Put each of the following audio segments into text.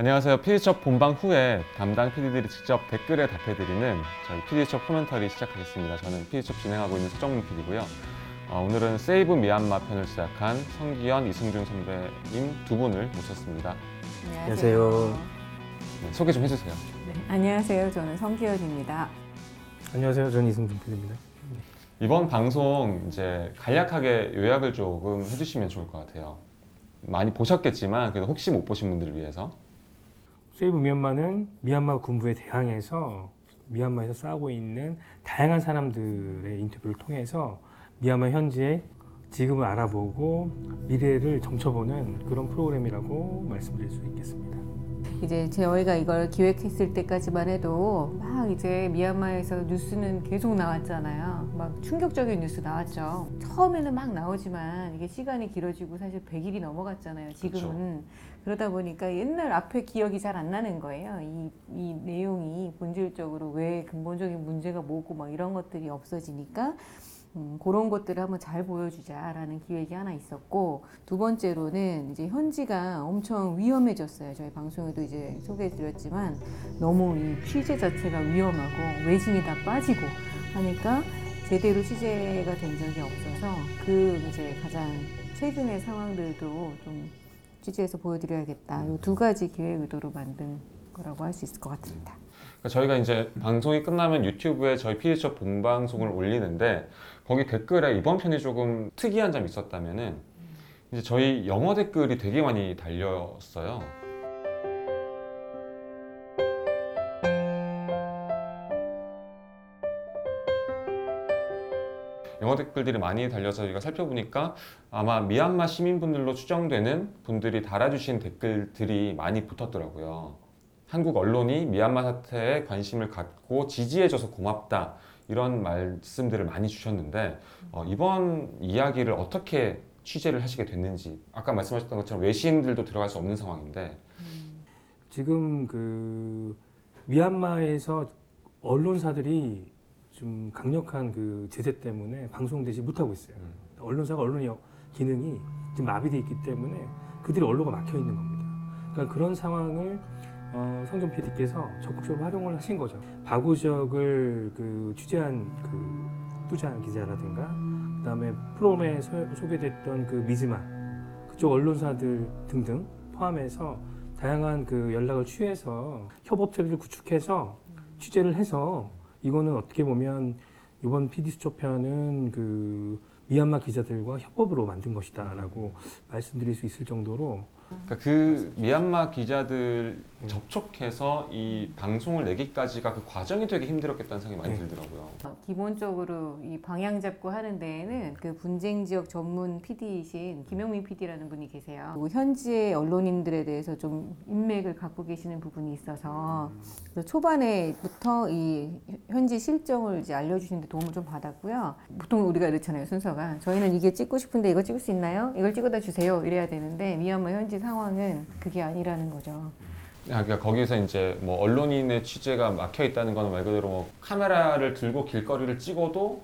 안녕하세요. PD수첩 본방 후에 담당 PD들이 직접 댓글에 답해드리는 저희 PD수첩 코멘터리 시작하겠습니다. 저는 PD수첩 진행하고 있는 서정민 PD고요. 어, 오늘은 세이브 미얀마 편을 시작한 성기현, 이승준 선배님 두 분을 모셨습니다. 안녕하세요. 네, 소개 좀 해주세요. 네, 안녕하세요. 저는 성기현입니다. 안녕하세요. 저는 이승준 PD입니다. 이번 방송 이제 간략하게 요약을 조금 해주시면 좋을 것 같아요. 많이 보셨겠지만 그래도 혹시 못 보신 분들을 위해서 세이브 미얀마는 미얀마 군부에 대항해서 미얀마에서 싸우고 있는 다양한 사람들의 인터뷰를 통해서 미얀마 현지의 지금을 알아보고 미래를 점쳐보는 그런 프로그램이라고 말씀드릴 수 있겠습니다. 이제 저희가 이걸 기획했을 때까지만 해도 막 이제 미얀마에서 뉴스는 계속 나왔잖아요. 막 충격적인 뉴스 나왔죠. 처음에는 막 나오지만 이게 시간이 길어지고 사실 100일이 넘어갔잖아요. 지금은. 그러다 보니까 옛날 앞에 기억이 잘 안 나는 거예요. 이, 이 내용이 본질적으로 왜 근본적인 문제가 뭐고 막 이런 것들이 없어지니까 음, 그런 것들을 한번 잘 보여주자라는 기획이 하나 있었고 두 번째로는 이제 현지가 엄청 위험해졌어요. 저희 방송에도 이제 소개해드렸지만 너무 이 취재 자체가 위험하고 외신이 다 빠지고 하니까 제대로 취재가 된 적이 없어서 그 이제 가장 최근의 상황들도 좀 취재해서 보여드려야겠다. 이 두 가지 기획 의도로 만든 거라고 할 수 있을 것 같습니다. 그러니까 저희가 이제 방송이 끝나면 유튜브에 저희 PD수첩 본방송을 올리는데 거기 댓글에 이번 편이 조금 특이한 점이 있었다면은 이제 저희 영어 댓글이 되게 많이 달렸어요. 영어 댓글들이 많이 달려서 저희가 살펴보니까 아마 미얀마 시민분들로 추정되는 분들이 달아주신 댓글들이 많이 붙었더라고요. 한국 언론이 미얀마 사태에 관심을 갖고 지지해줘서 고맙다 이런 말씀들을 많이 주셨는데 어, 이번 이야기를 어떻게 취재를 하시게 됐는지 아까 말씀하셨던 것처럼 외신들도 들어갈 수 없는 상황인데 지금 그 미얀마에서 언론사들이 좀 강력한 그 제재 때문에 방송되지 못하고 있어요. 언론사가 언론의 기능이 지금 마비돼 있기 때문에 그들이 언로가 막혀 있는 겁니다. 그러니까 그런 상황을 어, 성전 PD께서 적극적으로 활용을 하신 거죠. 바구 지역을 그 취재한 그 뚜잔 기자라든가 그다음에 프롬에 소, 소개됐던 그 미즈마 그쪽 언론사들 등등 포함해서 다양한 그 연락을 취해서 협업체를 구축해서 취재를 해서 이거는 어떻게 보면 이번 PD 수첩편은 그 미얀마 기자들과 협업으로 만든 것이다라고 말씀드릴 수 있을 정도로 그러니까 그 미얀마 기자들 접촉해서 이 방송을 내기까지가 그 과정이 되게 힘들었겠다는 생각이 많이 네. 들더라고요. 어, 기본적으로 이 방향 잡고 하는 데에는 그 분쟁 지역 전문 PD이신 김영민 PD라는 분이 계세요. 그리고 현지의 언론인들에 대해서 좀 인맥을 갖고 계시는 부분이 있어서 그래서 초반에부터 이 현지 실정을 이제 알려주시는데 도움을 좀 받았고요. 보통 우리가 이렇잖아요 순서가 저희는 이게 찍고 싶은데 이거 찍을 수 있나요? 이걸 찍어다 주세요. 이래야 되는데 미얀마 현지 상황은 그게 아니라는 거죠. 아, 그러니까 거기서 이제 뭐 언론인의 취재가 막혀 있다는 거는 말 그대로 뭐 카메라를 들고 길거리를 찍어도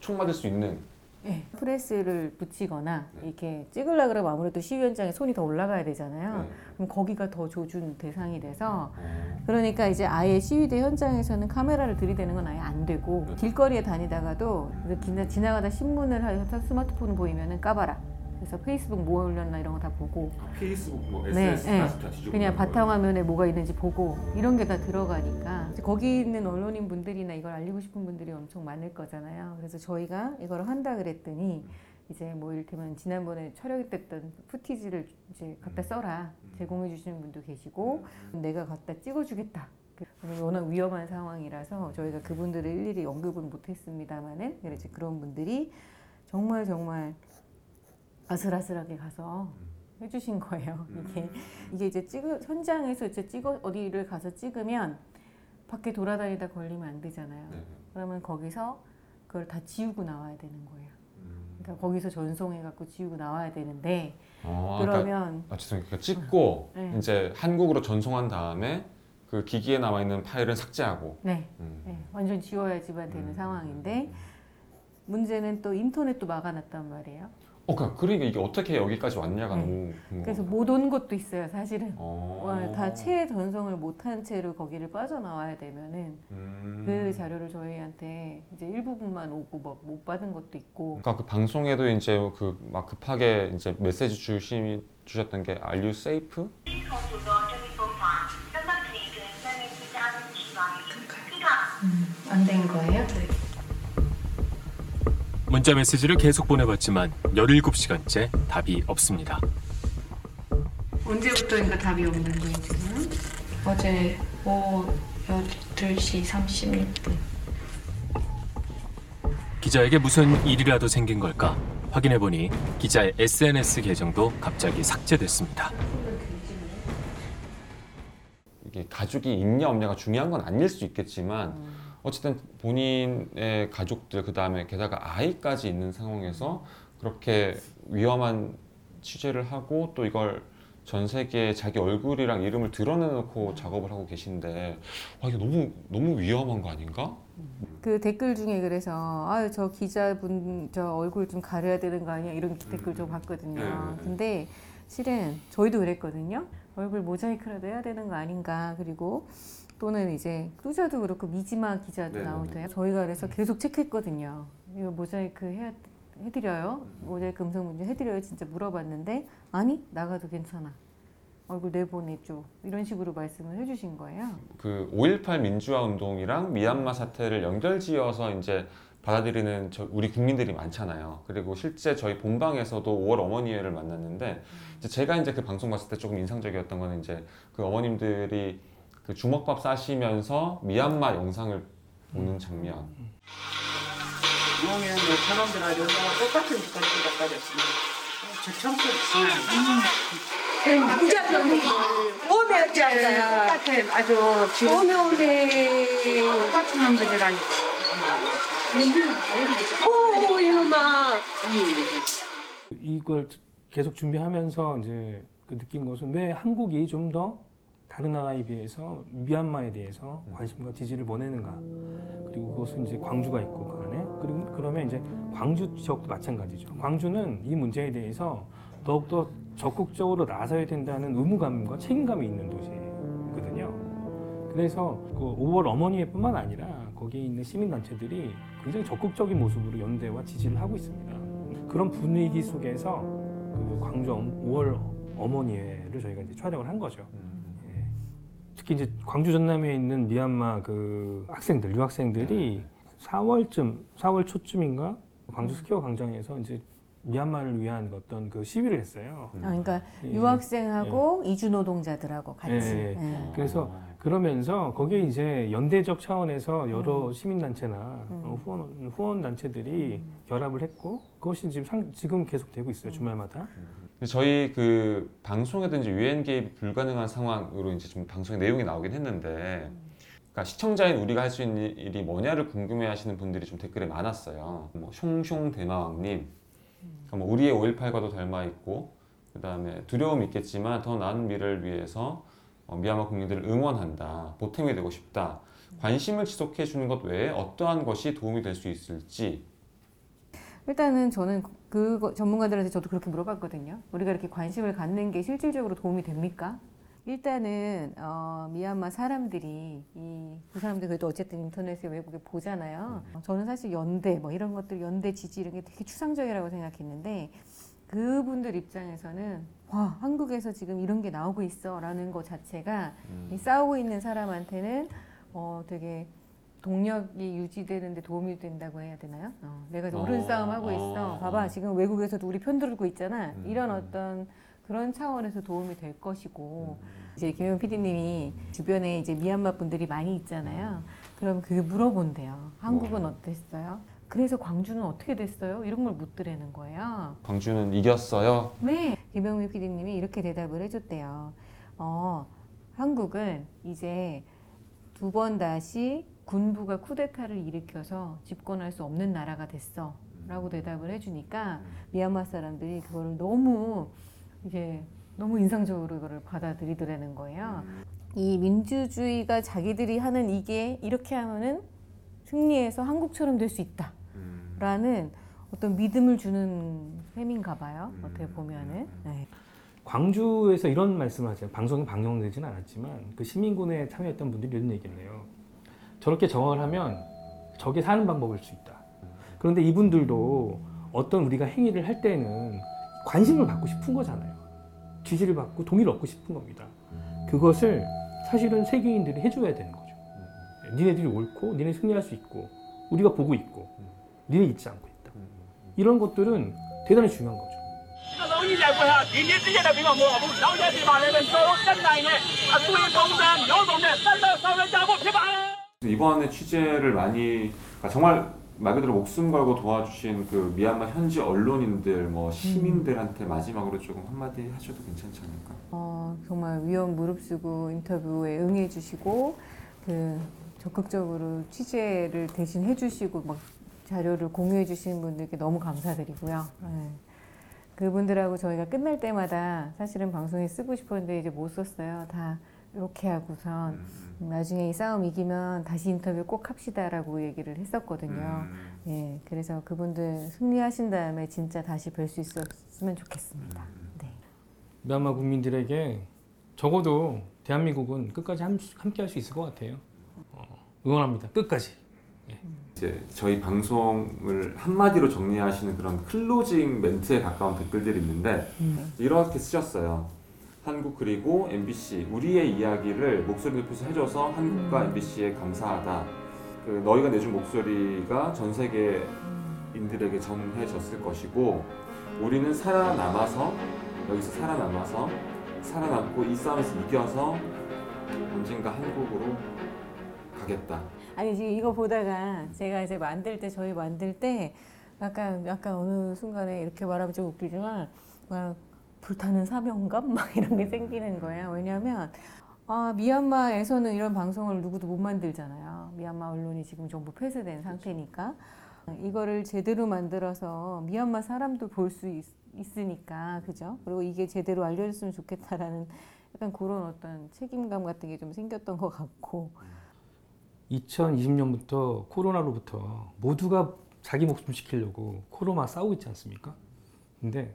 총 맞을 수 있는 네. 프레스를 붙이거나 이렇게 찍으려 그러면 아무래도 시위 현장에 손이 더 올라가야 되잖아요. 네. 그럼 거기가 더 조준 대상이 돼서 어, 그러니까 이제 아예 시위대 현장에서는 카메라를 들이대는 건 아예 안 되고 네. 길거리에 다니다가도 지나- 지나가다 신문을 해서 스마트폰 보이면은 까봐라. 그래서 페이스북 뭐 올렸나 이런 거 다 보고 페이스북, 뭐 네, 네. 그냥 바탕화면에 뭐가 있는지 보고 이런 게 다 들어가니까 거기 있는 언론인 분들이나 이걸 알리고 싶은 분들이 엄청 많을 거잖아요. 그래서 저희가 이걸 한다 그랬더니 이제 뭐 이를테면 지난번에 촬영했던 푸티지를 이제 갖다 써라 제공해 주시는 분도 계시고 내가 갖다 찍어주겠다. 그 워낙 위험한 상황이라서 저희가 그분들을 일일이 언급은 못했습니다만은 그래서 그런 분들이 정말 정말 아슬아슬하게 가서 해주신 거예요. 이게 이게 이제 찍어 현장에서 이제 찍어 어디를 가서 찍으면 밖에 돌아다니다 걸리면 안 되잖아요. 네. 그러면 거기서 그걸 다 지우고 나와야 되는 거예요. 그러니까 거기서 전송해 갖고 지우고 나와야 되는데 어, 그러니까, 그러면 아, 죄송해요. 그러니까 찍고 네. 이제 한국으로 전송한 다음에 그 기기에 남아 있는 파일은 삭제하고. 네, 음. 네, 완전 지워야지만 되는 음. 상황인데 문제는 또 인터넷도 막아놨단 말이에요. 어, 그러니까, 그러니까 이게 어떻게 여기까지 왔냐가 네. 너무 궁금하다. 그래서 못 온 것도 있어요, 사실은. 어. 와, 다 체의 전성을 못한 채로 거기를 빠져나와야 되면은 음. 그 자료를 저희한테 이제 일부분만 오고 막 못 받은 것도 있고. 그니까 그 방송에도 이제 그 막 급하게 이제 메시지 주시 주셨던 게 Are you safe? 음, 안된 거예요? 문자 메시지를 계속 보내봤지만 17시간째 답이 없습니다. 언제부터인가 답이 없는 거예요 지금? 어제 오후 8시 36분 기자에게 무슨 일이라도 생긴 걸까? 확인해보니 기자의 SNS 계정도 갑자기 삭제됐습니다. 이게 가족이 있냐 없냐가 중요한 건 아닐 수 있겠지만 어쨌든 본인의 가족들 그 다음에 게다가 아이까지 있는 상황에서 그렇게 위험한 취재를 하고 또 이걸 전 세계에 자기 얼굴이랑 이름을 드러내놓고 작업을 하고 계신데 와 이게 너무 너무 위험한 거 아닌가? 그 댓글 중에 그래서 아유 저 기자분 저 얼굴 좀 가려야 되는 거 아니야 이런 댓글 좀 봤거든요. 네. 근데 실은 저희도 그랬거든요. 얼굴 모자이크라도 해야 되는 거 아닌가 그리고 또는 이제 뚜자도 그렇고 미지마 기자도 네, 나올 네, 때요. 저희가 그래서 계속 체크했거든요. 이거 모자이크 해야 해드려요? 모자이크 음성 문제 해드려요? 진짜 물어봤는데 아니 나가도 괜찮아. 얼굴 내보내줘 이런 식으로 말씀을 해주신 거예요. 그 5.18 민주화 운동이랑 미얀마 사태를 연결지어서 이제 받아들이는 저 우리 국민들이 많잖아요. 그리고 실제 저희 본방에서도 5월 어머니회를 만났는데 이제 제가 이제 그 방송 봤을 때 조금 인상적이었던 거는 이제 그 어머님들이 그 주먹밥 싸시면서 미얀마 영상을 보는 장면. 보면 뭐 사람들하고 똑같은 짓까지 가졌습니다. 저 청소를 오메 어찌 알아요? 똑같아 아주 지금 오메 오메 똑같은 놈들이라니까. 오 이놈아 이걸 계속 준비하면서 이제 그 느낀 것은 왜 한국이 좀더 다른 나라에 비해서 미얀마에 대해서 관심과 지지를 보내는가. 그리고 그것은 이제 광주가 있고 그 안에 그리고 그러면 이제 광주 지역도 마찬가지죠. 광주는 이 문제에 대해서 더욱더 적극적으로 나서야 된다는 의무감과 책임감이 있는 도시거든요. 그래서 그 5월 어머니회뿐만 아니라 거기에 있는 시민단체들이 굉장히 적극적인 모습으로 연대와 지지를 하고 있습니다. 그런 분위기 속에서 그 광주 5월 어머니회를 저희가 이제 촬영을 한 거죠. 예. 특히 이제 광주 전남에 있는 미얀마 그 학생들, 유학생들이 4월쯤, 4월 초쯤인가 광주 스퀘어 광장에서 이제 미얀마를 위한 어떤 그 시위를 했어요. 아, 그러니까 예. 유학생하고 이주 노동자들하고 같이. 예, 예. 그래서 그러면서 거기에 이제 연대적 차원에서 여러 시민단체나 어, 후원, 후원 단체들이 결합을 했고 그것이 지금 상, 지금 계속 되고 있어요 주말마다. 근데 저희 그 방송에든지 유엔 개입이 불가능한 상황으로 이제 좀 방송의 내용이 나오긴 했는데 그러니까 시청자인 우리가 할 수 있는 일이 뭐냐를 궁금해하시는 분들이 좀 댓글에 많았어요. 뭐 숑숑 대마왕님, 그러니까 뭐 우리의 5.18과도 닮아 있고 그 다음에 두려움이 있겠지만 더 나은 미래를 위해서 어, 미얀마 국민들을 응원한다, 보탬이 되고 싶다. 관심을 지속해 주는 것 외에 어떠한 것이 도움이 될 수 있을지 일단은 저는 그 전문가들한테 저도 그렇게 물어봤거든요. 우리가 이렇게 관심을 갖는 게 실질적으로 도움이 됩니까? 일단은 어, 미얀마 사람들이 이 그 사람들 그래도 어쨌든 인터넷에 외국에 보잖아요. 저는 사실 연대 뭐 이런 것들 연대 지지 이런 게 되게 추상적이라고 생각했는데 그분들 입장에서는 와 한국에서 지금 이런 게 나오고 있어라는 것 자체가 이 싸우고 있는 사람한테는 어, 되게 동력이 유지되는데 도움이 된다고 해야 되나요? 어, 내가 옳은 어, 싸움 하고 있어. 어, 봐봐 어. 지금 외국에서도 우리 편 들고 있잖아. 음, 이런 음. 어떤 그런 차원에서 도움이 될 것이고 이제 김현 PD님이 주변에 이제 미얀마 분들이 많이 있잖아요. 그럼 그게 물어본대요. 한국은 어땠어요? 그래서 광주는 어떻게 됐어요? 이런 걸 묻더라는 거예요. 광주는 이겼어요. 네. 김영미 PD님이 이렇게 대답을 해줬대요. 어, 한국은 이제 두 번 다시 군부가 쿠데타를 일으켜서 집권할 수 없는 나라가 됐어. 라고 대답을 해주니까 미얀마 사람들이 그거를 너무 이제 너무 인상적으로 이거를 받아들이더라는 거예요. 이 민주주의가 자기들이 하는 이게 이렇게 하면은 승리해서 한국처럼 될 수 있다. 라는 어떤 믿음을 주는 셈인가 봐요. 음. 어떻게 보면은. 네. 광주에서 이런 말씀을 하세요. 방송이 방영되지는 않았지만 그 시민군에 참여했던 분들이 이런 얘기를 해요. 저렇게 정황을 하면 저게 사는 방법일 수 있다. 그런데 이분들도 어떤 우리가 행위를 할 때는 관심을 받고 싶은 거잖아요. 지지를 받고 동의를 얻고 싶은 겁니다. 그것을 사실은 세계인들이 해줘야 되는 거죠. 니네들이 옳고, 니네 승리할 수 있고, 우리가 보고 있고, 니네 잊지 않고 있다. 이런 것들은 대단히 중요한 거죠. 이번에 취재를 많이 그러니까 정말 말 그대로 목숨 걸고 도와주신 그 미얀마 현지 언론인들 뭐 음. 시민들한테 마지막으로 조금 한마디 하셔도 괜찮지 않을까? 어, 정말 위험 무릅쓰고 인터뷰에 응해주시고 그 적극적으로 취재를 대신 해주시고 막 자료를 공유해주신 분들께 너무 감사드리고요. 네. 그분들하고 저희가 끝날 때마다 사실은 방송에 쓰고 싶었는데 이제 못 썼어요. 다 이렇게 하고선 음, 나중에 이 싸움 이기면 다시 인터뷰 꼭 합시다라고 얘기를 했었거든요. 음. 예, 그래서 그분들 승리하신 다음에 진짜 다시 뵐 수 있었으면 좋겠습니다. 네. 미얀마 국민들에게 적어도 대한민국은 끝까지 함, 함께 할 수 있을 것 같아요. 어, 응원합니다. 끝까지. 이제 저희 방송을 한마디로 정리하시는 그런 클로징 멘트에 가까운 댓글들이 있는데 이렇게 쓰셨어요. 한국 그리고 MBC 우리의 이야기를 목소리 높여서 해줘서 한국과 MBC에 감사하다. 그 너희가 내준 목소리가 전 세계인들에게 전해졌을 것이고 우리는 살아남아서 여기서 살아남아서 살아남고 이 싸움에서 이겨서 언젠가 한국으로 가겠다. 아니 지금 이거 보다가 제가 이제 만들 때 저희 만들 때 약간 약간 어느 순간에 이렇게 말하면 좀 웃기지만 막 불타는 사명감 막 이런 게 생기는 거예요. 왜냐하면 아 미얀마에서는 이런 방송을 누구도 못 만들잖아요. 미얀마 언론이 지금 전부 폐쇄된 상태니까 이거를 제대로 만들어서 미얀마 사람도 볼 수 있으니까 그죠? 그리고 이게 제대로 알려졌으면 좋겠다라는 약간 그런 어떤 책임감 같은 게 좀 생겼던 것 같고 2020년부터 코로나로부터 모두가 자기 목숨 지키려고 코로나 싸우고 있지 않습니까? 근데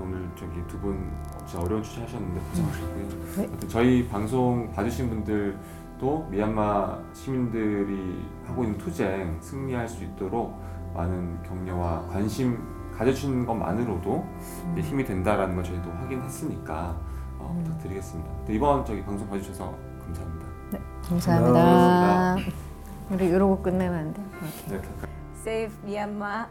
오늘 저기 두분 진짜 어려운 취재하셨는데 고생하셨고요. 네. 저희 방송 봐주신 분들도 미얀마 시민들이 하고 있는 투쟁 승리할 수 있도록 많은 격려와 관심 가져주신 것만으로도 이제 힘이 된다라는 걸 저희도 확인했으니까 어, 부탁드리겠습니다. 네, 이번 저기 방송 봐주셔서 감사합니다. 감사합니다. 우리 이러고 끝내면 안 돼? 네, Save Myanmar.